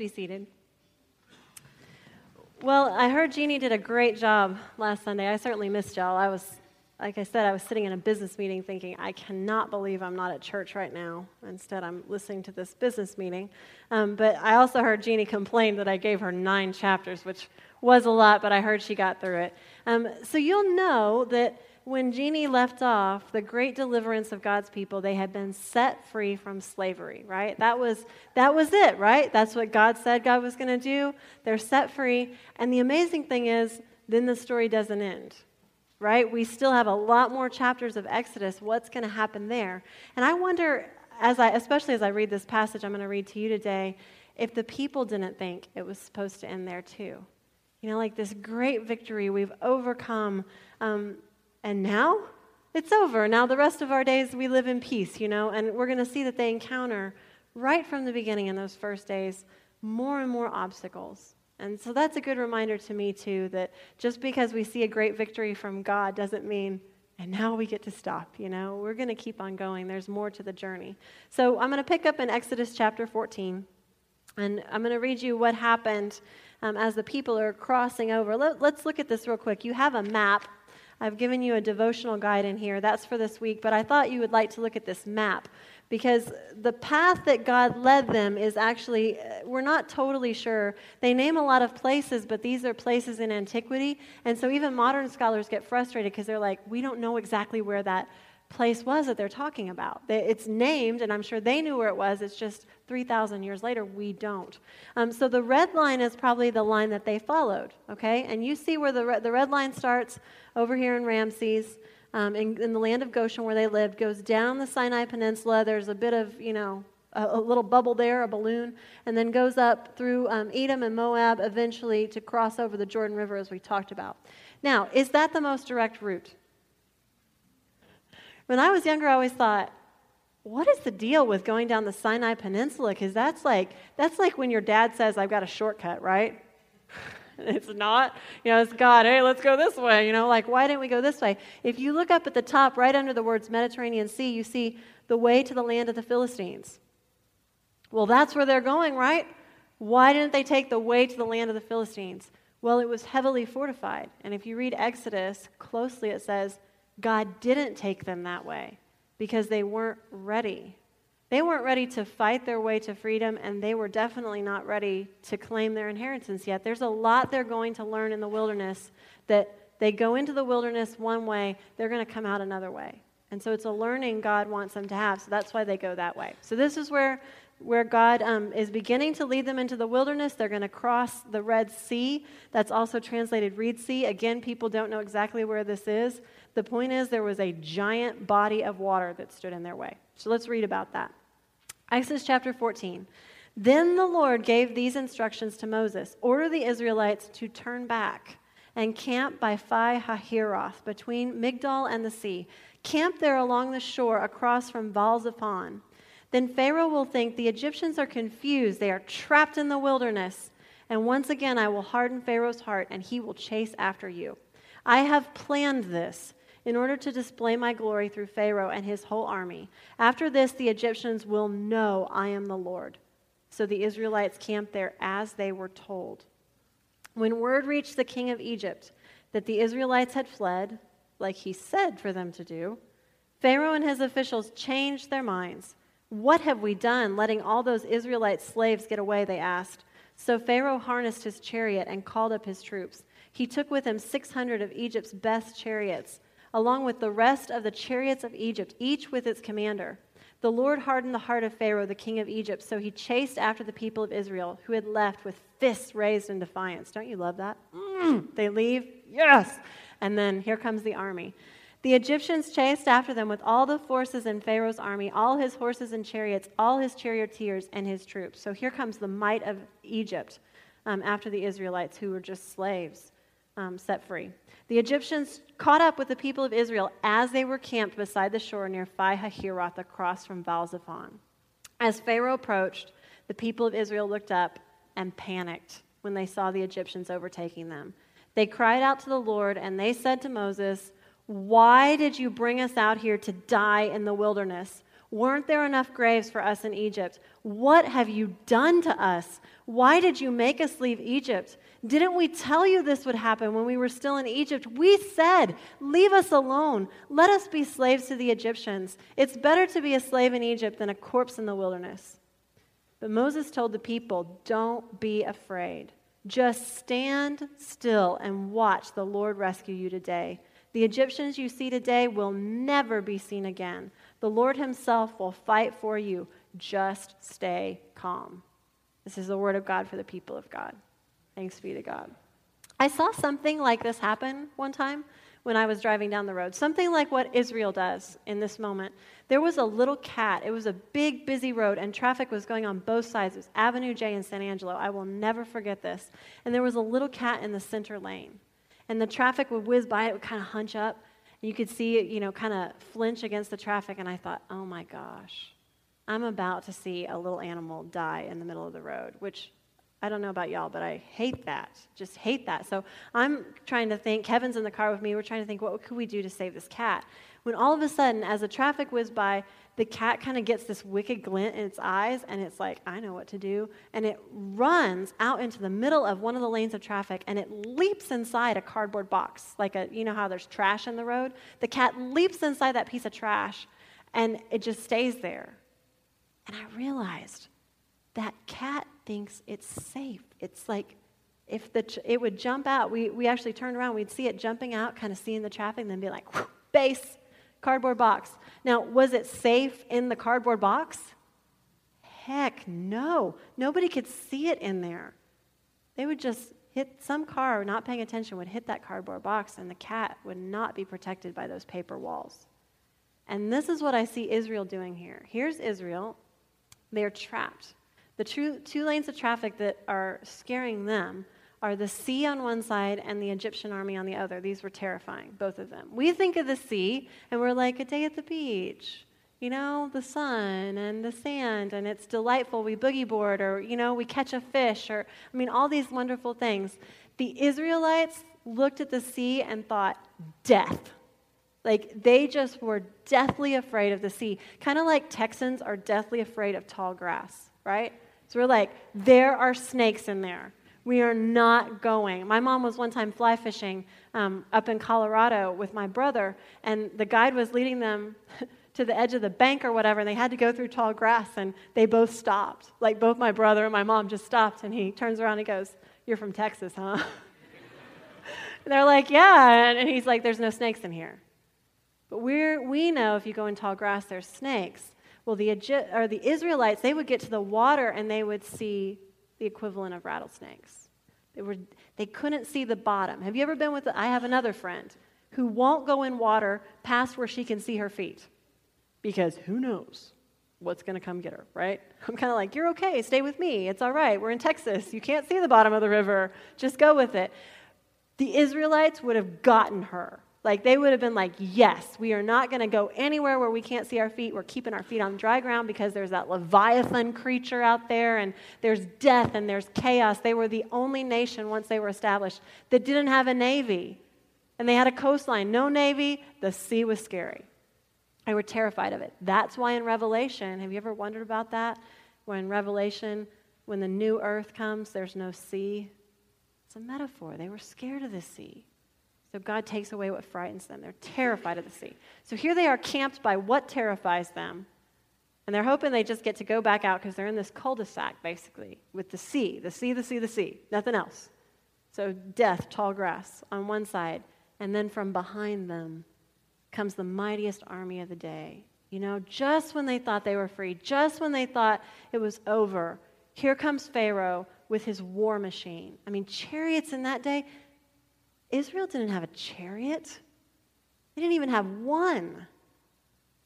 be seated. Well, I heard Jeannie did a great job last Sunday. I certainly missed y'all. I was, like I said, I was sitting in a business meeting thinking, I cannot believe I'm not at church right now. Instead, I'm listening to this business meeting. Um, but I also heard Jeannie complain that I gave her nine chapters, which was a lot, but I heard she got through it. Um, so you'll know that when Jeannie left off, the great deliverance of God's people, they had been set free from slavery, right? That was, that was it, right? That's what God said God was going to do. They're set free. And the amazing thing is, then the story doesn't end, right? We still have a lot more chapters of Exodus. What's going to happen there? And I wonder, as I, especially as I read this passage I'm going to read to you today, if the people didn't think it was supposed to end there too. You know, like this great victory, we've overcome. Um, and now it's over. Now the rest of our days we live in peace, you know, and we're going to see that they encounter right from the beginning in those first days more and more obstacles. And so that's a good reminder to me, too, that just because we see a great victory from God doesn't mean, and now we get to stop, you know? We're going to keep on going. There's more to the journey. So I'm going to pick up in Exodus chapter 14, and I'm going to read you what happened um, as the people are crossing over. Let, let's look at this real quick. You have a map I've given you a devotional guide in here. That's for this week. But I thought you would like to look at this map because the path that God led them is actually, uh, we're not totally sure. They name a lot of places, but these are places in antiquity. And so even modern scholars get frustrated because they're like, we don't know exactly where that place was that they're talking about. It's named, and I'm sure they knew where it was. It's just 3,000 years later, we don't. Um, so the red line is probably the line that they followed, okay? And you see where the, red, the red line starts over here in Ramses, um, in, in, the land of Goshen where they lived, goes down the Sinai Peninsula. There's a bit of, you know, a, a little bubble there, a balloon, and then goes up through um, Edom and Moab eventually to cross over the Jordan River, as we talked about. Now, is that the most direct route? When I was younger, I always thought, what is the deal with going down the Sinai Peninsula? Because that's like that's like when your dad says, "I've got a shortcut," right? it's not. You know, it's God. Hey, let's go this way. You know, like why didn't we go this way? If you look up at the top, right under the words Mediterranean Sea, you see the way to the land of the Philistines. Well, that's where they're going, right? Why didn't they take the way to the land of the Philistines? Well, it was heavily fortified. And if you read Exodus closely, it says God didn't take them that way because they weren't ready. They weren't ready to fight their way to freedom, and they were definitely not ready to claim their inheritance yet. There's a lot they're going to learn in the wilderness that they go into the wilderness one way, they're going to come out another way. And so it's a learning God wants them to have. So that's why they go that way. So this is where where God um, is beginning to lead them into the wilderness. They're going to cross the Red Sea. That's also translated Reed Sea. Again, people don't know exactly where this is. The point is, there was a giant body of water that stood in their way. So let's read about that. Exodus chapter 14. Then the Lord gave these instructions to Moses Order the Israelites to turn back and camp by Pi Hahiroth, between Migdol and the sea. Camp there along the shore across from Baal Zephon. Then Pharaoh will think the Egyptians are confused. They are trapped in the wilderness. And once again, I will harden Pharaoh's heart, and he will chase after you. I have planned this in order to display my glory through Pharaoh and his whole army. After this, the Egyptians will know I am the Lord. So the Israelites camped there as they were told. When word reached the king of Egypt that the Israelites had fled, like he said for them to do, Pharaoh and his officials changed their minds. What have we done, letting all those Israelite slaves get away? They asked. So Pharaoh harnessed his chariot and called up his troops. He took with him 600 of Egypt's best chariots, along with the rest of the chariots of Egypt, each with its commander. The Lord hardened the heart of Pharaoh, the king of Egypt, so he chased after the people of Israel, who had left with fists raised in defiance. Don't you love that? Mm, they leave, yes. And then here comes the army. The Egyptians chased after them with all the forces in Pharaoh's army, all his horses and chariots, all his charioteers, and his troops. So here comes the might of Egypt um, after the Israelites, who were just slaves um, set free. The Egyptians caught up with the people of Israel as they were camped beside the shore near Pi Hahiroth across from Baal Zephon. As Pharaoh approached, the people of Israel looked up and panicked when they saw the Egyptians overtaking them. They cried out to the Lord, and they said to Moses, why did you bring us out here to die in the wilderness? Weren't there enough graves for us in Egypt? What have you done to us? Why did you make us leave Egypt? Didn't we tell you this would happen when we were still in Egypt? We said, Leave us alone. Let us be slaves to the Egyptians. It's better to be a slave in Egypt than a corpse in the wilderness. But Moses told the people, Don't be afraid. Just stand still and watch the Lord rescue you today. The Egyptians you see today will never be seen again. The Lord Himself will fight for you. Just stay calm. This is the word of God for the people of God. Thanks be to God. I saw something like this happen one time when I was driving down the road. Something like what Israel does in this moment. There was a little cat. It was a big, busy road, and traffic was going on both sides. It was Avenue J in San Angelo. I will never forget this. And there was a little cat in the center lane. And the traffic would whiz by, it would kind of hunch up. And You could see it, you know, kind of flinch against the traffic, and I thought, oh my gosh, I'm about to see a little animal die in the middle of the road, which I don't know about y'all, but I hate that. Just hate that. So I'm trying to think, Kevin's in the car with me, we're trying to think, what could we do to save this cat? When all of a sudden, as the traffic whizzed by, the cat kind of gets this wicked glint in its eyes, and it's like, I know what to do. And it runs out into the middle of one of the lanes of traffic, and it leaps inside a cardboard box. Like, a, you know how there's trash in the road? The cat leaps inside that piece of trash, and it just stays there. And I realized that cat thinks it's safe. It's like if the it would jump out, we, we actually turned around, we'd see it jumping out, kind of seeing the traffic, and then be like, base, cardboard box. Now, was it safe in the cardboard box? Heck no. Nobody could see it in there. They would just hit some car, not paying attention, would hit that cardboard box, and the cat would not be protected by those paper walls. And this is what I see Israel doing here. Here's Israel. They're trapped. The two, two lanes of traffic that are scaring them are the sea on one side and the Egyptian army on the other. These were terrifying, both of them. We think of the sea and we're like a day at the beach, you know, the sun and the sand, and it's delightful. We boogie board or, you know, we catch a fish or, I mean, all these wonderful things. The Israelites looked at the sea and thought, death. Like they just were deathly afraid of the sea, kind of like Texans are deathly afraid of tall grass, right? So we're like, there are snakes in there. We are not going. My mom was one time fly fishing um, up in Colorado with my brother, and the guide was leading them to the edge of the bank or whatever, and they had to go through tall grass, and they both stopped. Like both my brother and my mom just stopped, and he turns around and goes, You're from Texas, huh? and they're like, Yeah. And he's like, There's no snakes in here. But we're, we know if you go in tall grass, there's snakes. Well, the, or the Israelites, they would get to the water and they would see the equivalent of rattlesnakes. They, were, they couldn't see the bottom. Have you ever been with, I have another friend who won't go in water past where she can see her feet because who knows what's going to come get her, right? I'm kind of like, you're okay, stay with me. It's all right. We're in Texas. You can't see the bottom of the river. Just go with it. The Israelites would have gotten her like they would have been like, yes, we are not going to go anywhere where we can't see our feet. We're keeping our feet on dry ground because there's that Leviathan creature out there and there's death and there's chaos. They were the only nation once they were established that didn't have a navy. And they had a coastline, no navy. The sea was scary. They were terrified of it. That's why in Revelation, have you ever wondered about that? When Revelation, when the new earth comes, there's no sea. It's a metaphor. They were scared of the sea. So God takes away what frightens them. They're terrified of the sea. So here they are camped by what terrifies them. And they're hoping they just get to go back out because they're in this cul de sac, basically, with the sea, the sea, the sea, the sea, nothing else. So death, tall grass on one side. And then from behind them comes the mightiest army of the day. You know, just when they thought they were free, just when they thought it was over, here comes Pharaoh with his war machine. I mean, chariots in that day, Israel didn't have a chariot, they didn't even have one.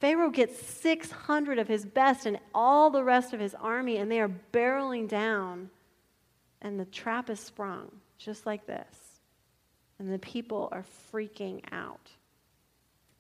Pharaoh gets 600 of his best and all the rest of his army, and they are barreling down, and the trap is sprung, just like this. And the people are freaking out.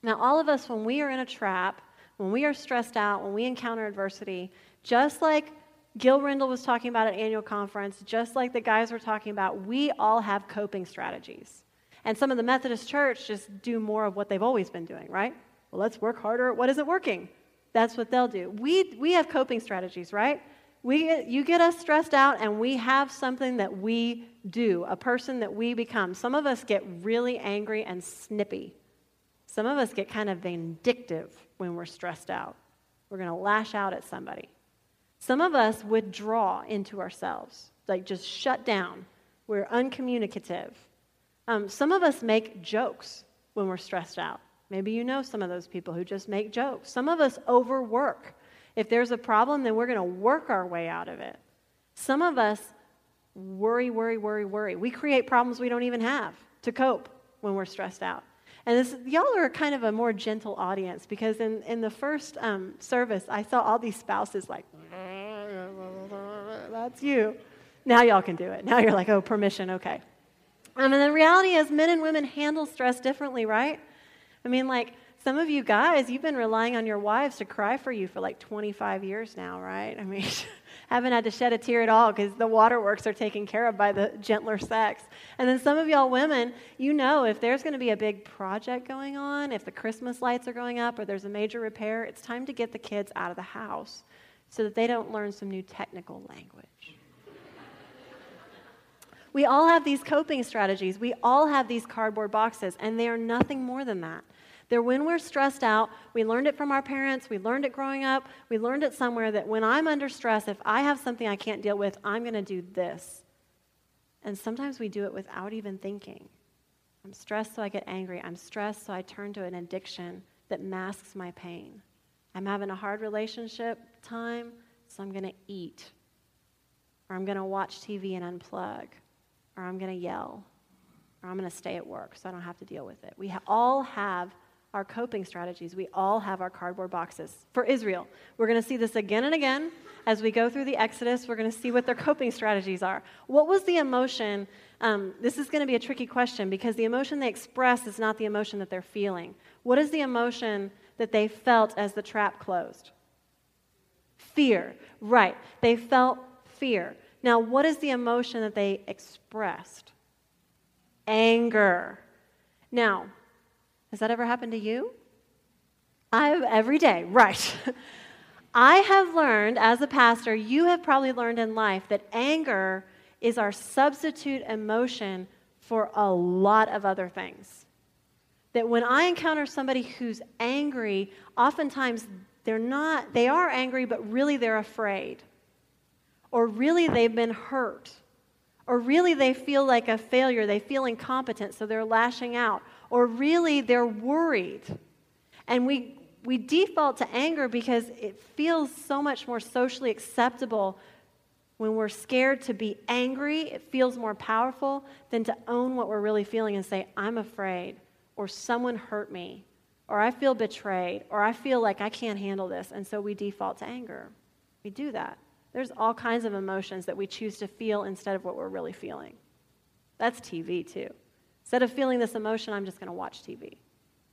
Now, all of us, when we are in a trap, when we are stressed out, when we encounter adversity, just like Gil Rendle was talking about at annual conference, just like the guys were talking about, we all have coping strategies. And some of the Methodist church just do more of what they've always been doing, right? Well, let's work harder at what isn't working. That's what they'll do. We, we have coping strategies, right? We, you get us stressed out, and we have something that we do, a person that we become. Some of us get really angry and snippy. Some of us get kind of vindictive when we're stressed out. We're going to lash out at somebody. Some of us withdraw into ourselves, like just shut down. We're uncommunicative. Um, some of us make jokes when we're stressed out. Maybe you know some of those people who just make jokes. Some of us overwork. If there's a problem, then we're going to work our way out of it. Some of us worry, worry, worry, worry. We create problems we don't even have to cope when we're stressed out. And this, y'all are kind of a more gentle audience because in, in the first um, service, I saw all these spouses like, that's you. Now y'all can do it. Now you're like, oh, permission, okay. Um, mean, the reality is, men and women handle stress differently, right? I mean, like, some of you guys, you've been relying on your wives to cry for you for like 25 years now, right? I mean, haven't had to shed a tear at all because the waterworks are taken care of by the gentler sex. And then some of y'all women, you know, if there's going to be a big project going on, if the Christmas lights are going up or there's a major repair, it's time to get the kids out of the house so that they don't learn some new technical language. We all have these coping strategies. We all have these cardboard boxes, and they are nothing more than that. They're when we're stressed out. We learned it from our parents. We learned it growing up. We learned it somewhere that when I'm under stress, if I have something I can't deal with, I'm going to do this. And sometimes we do it without even thinking. I'm stressed, so I get angry. I'm stressed, so I turn to an addiction that masks my pain. I'm having a hard relationship time, so I'm going to eat. Or I'm going to watch TV and unplug. Or I'm going to yell. Or I'm going to stay at work so I don't have to deal with it. We ha- all have our coping strategies. We all have our cardboard boxes. For Israel, we're going to see this again and again as we go through the Exodus. We're going to see what their coping strategies are. What was the emotion? Um, this is going to be a tricky question because the emotion they express is not the emotion that they're feeling. What is the emotion that they felt as the trap closed? Fear. Right. They felt fear. Now, what is the emotion that they expressed? Anger. Now, has that ever happened to you? I have every day, right. I have learned as a pastor, you have probably learned in life that anger is our substitute emotion for a lot of other things. That when I encounter somebody who's angry, oftentimes they're not, they are angry, but really they're afraid. Or really they've been hurt. Or really they feel like a failure, they feel incompetent, so they're lashing out or really they're worried. And we, we default to anger because it feels so much more socially acceptable when we're scared to be angry. It feels more powerful than to own what we're really feeling and say, I'm afraid, or someone hurt me, or I feel betrayed, or I feel like I can't handle this. And so we default to anger. We do that. There's all kinds of emotions that we choose to feel instead of what we're really feeling. That's TV too. Instead of feeling this emotion, I'm just going to watch TV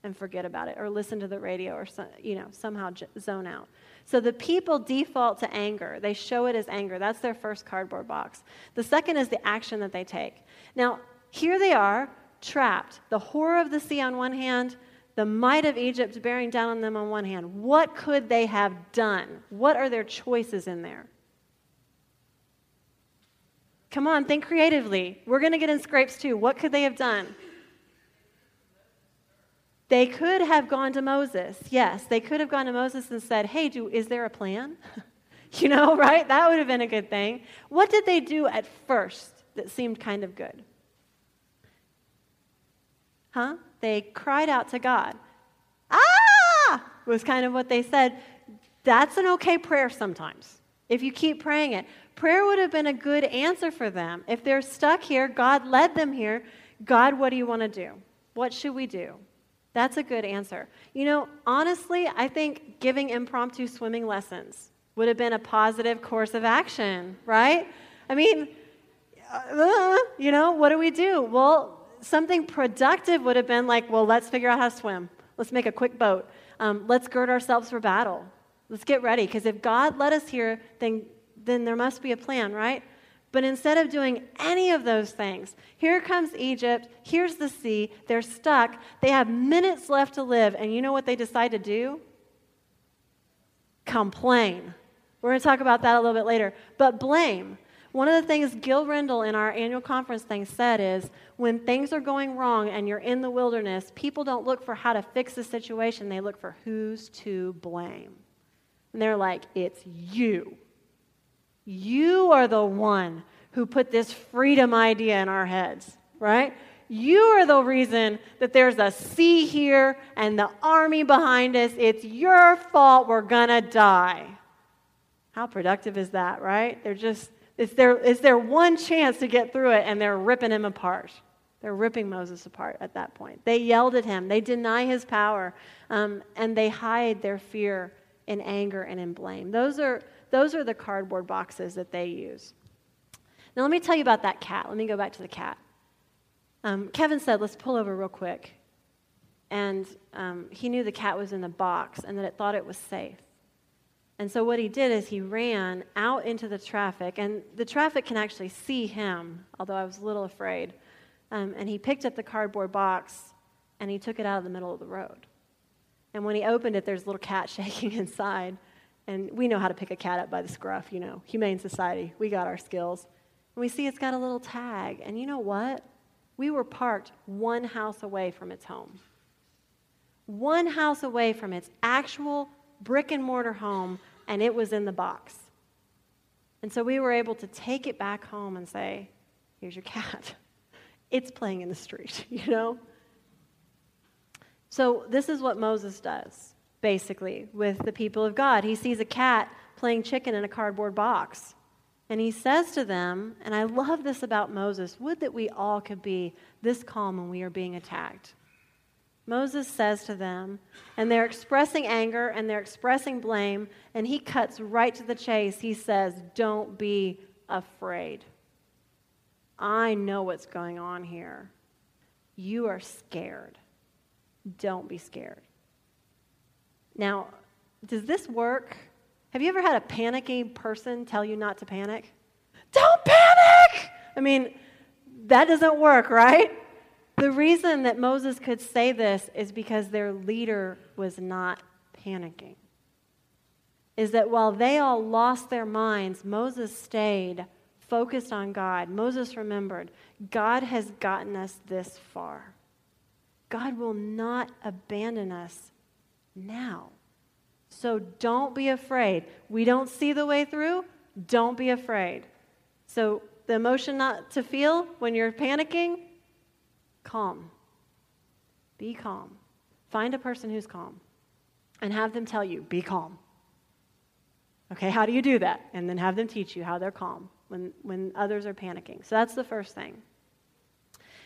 and forget about it or listen to the radio or you know somehow zone out. So the people default to anger. They show it as anger. That's their first cardboard box. The second is the action that they take. Now here they are trapped. The horror of the sea on one hand the might of egypt bearing down on them on one hand. What could they have done? What are their choices in there Come on, think creatively. We're going to get in scrapes too. What could they have done? They could have gone to Moses. Yes, they could have gone to Moses and said, Hey, do, is there a plan? you know, right? That would have been a good thing. What did they do at first that seemed kind of good? Huh? They cried out to God. Ah! Was kind of what they said. That's an okay prayer sometimes if you keep praying it. Prayer would have been a good answer for them. If they're stuck here, God led them here. God, what do you want to do? What should we do? That's a good answer. You know, honestly, I think giving impromptu swimming lessons would have been a positive course of action, right? I mean, uh, you know, what do we do? Well, something productive would have been like, well, let's figure out how to swim. Let's make a quick boat. Um, let's gird ourselves for battle. Let's get ready. Because if God led us here, then, then there must be a plan, right? But instead of doing any of those things, here comes Egypt, here's the sea, they're stuck, they have minutes left to live, and you know what they decide to do? complain. We're going to talk about that a little bit later. But blame. One of the things Gil Rendle in our annual conference thing said is when things are going wrong and you're in the wilderness, people don't look for how to fix the situation, they look for who's to blame. And they're like, it's you. You are the one who put this freedom idea in our heads, right? You are the reason that there's a sea here and the army behind us. It's your fault we're going to die. How productive is that, right? They're just, it's their, it's their one chance to get through it, and they're ripping him apart. They're ripping Moses apart at that point. They yelled at him, they deny his power, um, and they hide their fear in anger and in blame. Those are, those are the cardboard boxes that they use. Now, let me tell you about that cat. Let me go back to the cat. Um, Kevin said, let's pull over real quick. And um, he knew the cat was in the box and that it thought it was safe. And so what he did is he ran out into the traffic, and the traffic can actually see him, although I was a little afraid. Um, and he picked up the cardboard box and he took it out of the middle of the road. And when he opened it, there's a little cat shaking inside. And we know how to pick a cat up by the scruff, you know, humane society. We got our skills. And we see it's got a little tag. And you know what? We were parked one house away from its home. One house away from its actual brick and mortar home and it was in the box. And so we were able to take it back home and say, here's your cat. It's playing in the street, you know? So this is what Moses does, basically, with the people of God. He sees a cat playing chicken in a cardboard box. And he says to them, and I love this about Moses would that we all could be this calm when we are being attacked. Moses says to them, and they're expressing anger and they're expressing blame, and he cuts right to the chase. He says, Don't be afraid. I know what's going on here. You are scared. Don't be scared. Now, does this work? Have you ever had a panicky person tell you not to panic? Don't panic! I mean, that doesn't work, right? The reason that Moses could say this is because their leader was not panicking. Is that while they all lost their minds, Moses stayed focused on God. Moses remembered God has gotten us this far. God will not abandon us now. So don't be afraid. We don't see the way through. Don't be afraid. So, the emotion not to feel when you're panicking, calm. Be calm. Find a person who's calm and have them tell you, be calm. Okay, how do you do that? And then have them teach you how they're calm when, when others are panicking. So that's the first thing.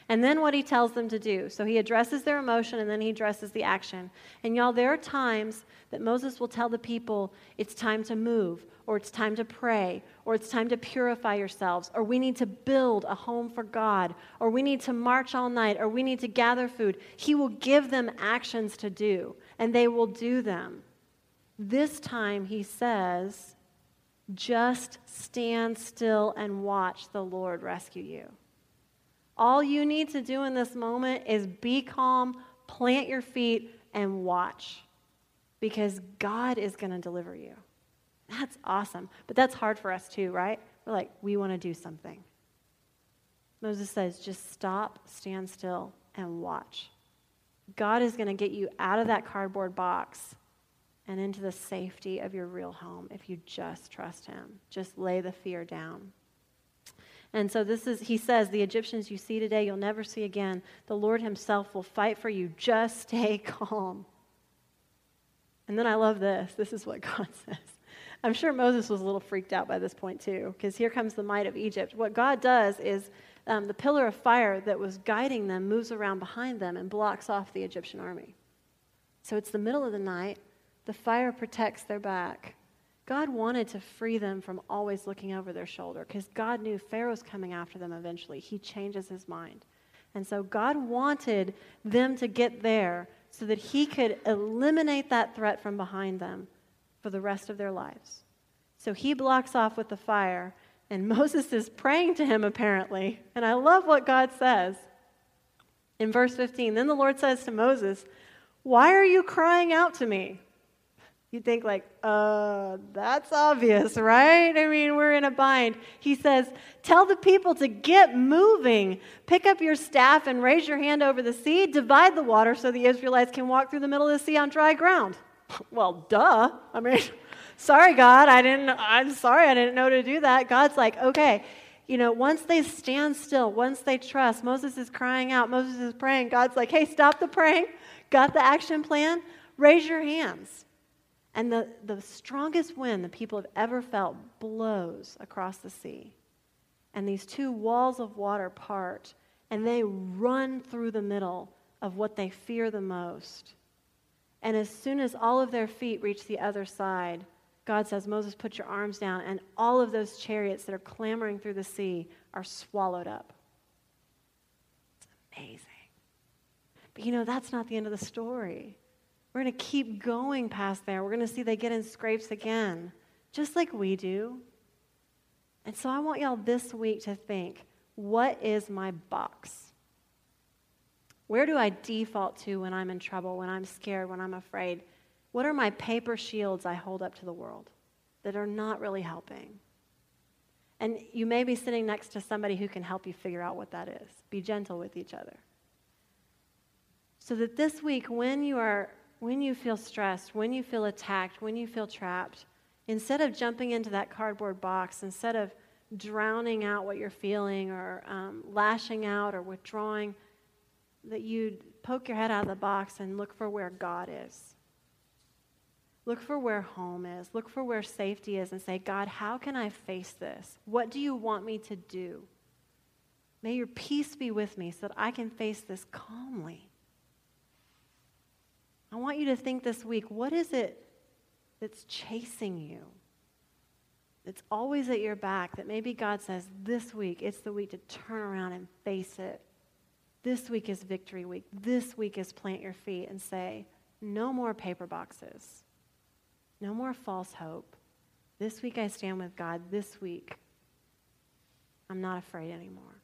And then what he tells them to do. So he addresses their emotion and then he addresses the action. And y'all, there are times that Moses will tell the people it's time to move, or it's time to pray, or it's time to purify yourselves, or we need to build a home for God, or we need to march all night, or we need to gather food. He will give them actions to do, and they will do them. This time, he says, just stand still and watch the Lord rescue you. All you need to do in this moment is be calm, plant your feet, and watch because God is going to deliver you. That's awesome. But that's hard for us too, right? We're like, we want to do something. Moses says, just stop, stand still, and watch. God is going to get you out of that cardboard box and into the safety of your real home if you just trust Him. Just lay the fear down. And so this is, he says, the Egyptians you see today, you'll never see again. The Lord himself will fight for you. Just stay calm. And then I love this. This is what God says. I'm sure Moses was a little freaked out by this point, too, because here comes the might of Egypt. What God does is um, the pillar of fire that was guiding them moves around behind them and blocks off the Egyptian army. So it's the middle of the night. The fire protects their back. God wanted to free them from always looking over their shoulder because God knew Pharaoh's coming after them eventually. He changes his mind. And so God wanted them to get there so that he could eliminate that threat from behind them for the rest of their lives. So he blocks off with the fire, and Moses is praying to him apparently. And I love what God says. In verse 15, then the Lord says to Moses, Why are you crying out to me? You think, like, uh, that's obvious, right? I mean, we're in a bind. He says, Tell the people to get moving. Pick up your staff and raise your hand over the sea. Divide the water so the Israelites can walk through the middle of the sea on dry ground. well, duh. I mean, sorry, God. I didn't, I'm sorry. I didn't know to do that. God's like, okay. You know, once they stand still, once they trust, Moses is crying out, Moses is praying. God's like, hey, stop the praying. Got the action plan? Raise your hands. And the, the strongest wind the people have ever felt blows across the sea. And these two walls of water part, and they run through the middle of what they fear the most. And as soon as all of their feet reach the other side, God says, Moses, put your arms down, and all of those chariots that are clamoring through the sea are swallowed up. It's amazing. But you know, that's not the end of the story. We're going to keep going past there. We're going to see they get in scrapes again, just like we do. And so I want y'all this week to think what is my box? Where do I default to when I'm in trouble, when I'm scared, when I'm afraid? What are my paper shields I hold up to the world that are not really helping? And you may be sitting next to somebody who can help you figure out what that is. Be gentle with each other. So that this week, when you are when you feel stressed, when you feel attacked, when you feel trapped, instead of jumping into that cardboard box, instead of drowning out what you're feeling or um, lashing out or withdrawing, that you poke your head out of the box and look for where God is. Look for where home is. Look for where safety is and say, God, how can I face this? What do you want me to do? May your peace be with me so that I can face this calmly. I want you to think this week what is it that's chasing you? It's always at your back that maybe God says, This week, it's the week to turn around and face it. This week is victory week. This week is plant your feet and say, No more paper boxes. No more false hope. This week I stand with God. This week I'm not afraid anymore.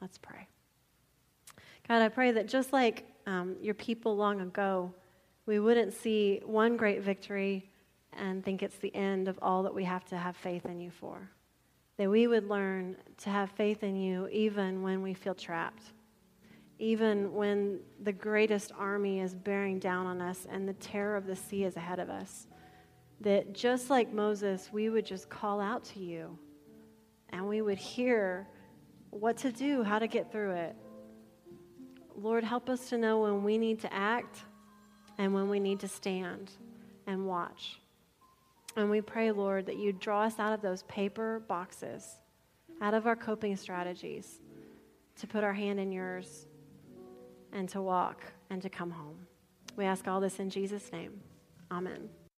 Let's pray. God, I pray that just like um, your people long ago, we wouldn't see one great victory and think it's the end of all that we have to have faith in you for. That we would learn to have faith in you even when we feel trapped, even when the greatest army is bearing down on us and the terror of the sea is ahead of us. That just like Moses, we would just call out to you and we would hear what to do, how to get through it. Lord, help us to know when we need to act and when we need to stand and watch. And we pray, Lord, that you draw us out of those paper boxes, out of our coping strategies, to put our hand in yours and to walk and to come home. We ask all this in Jesus' name. Amen.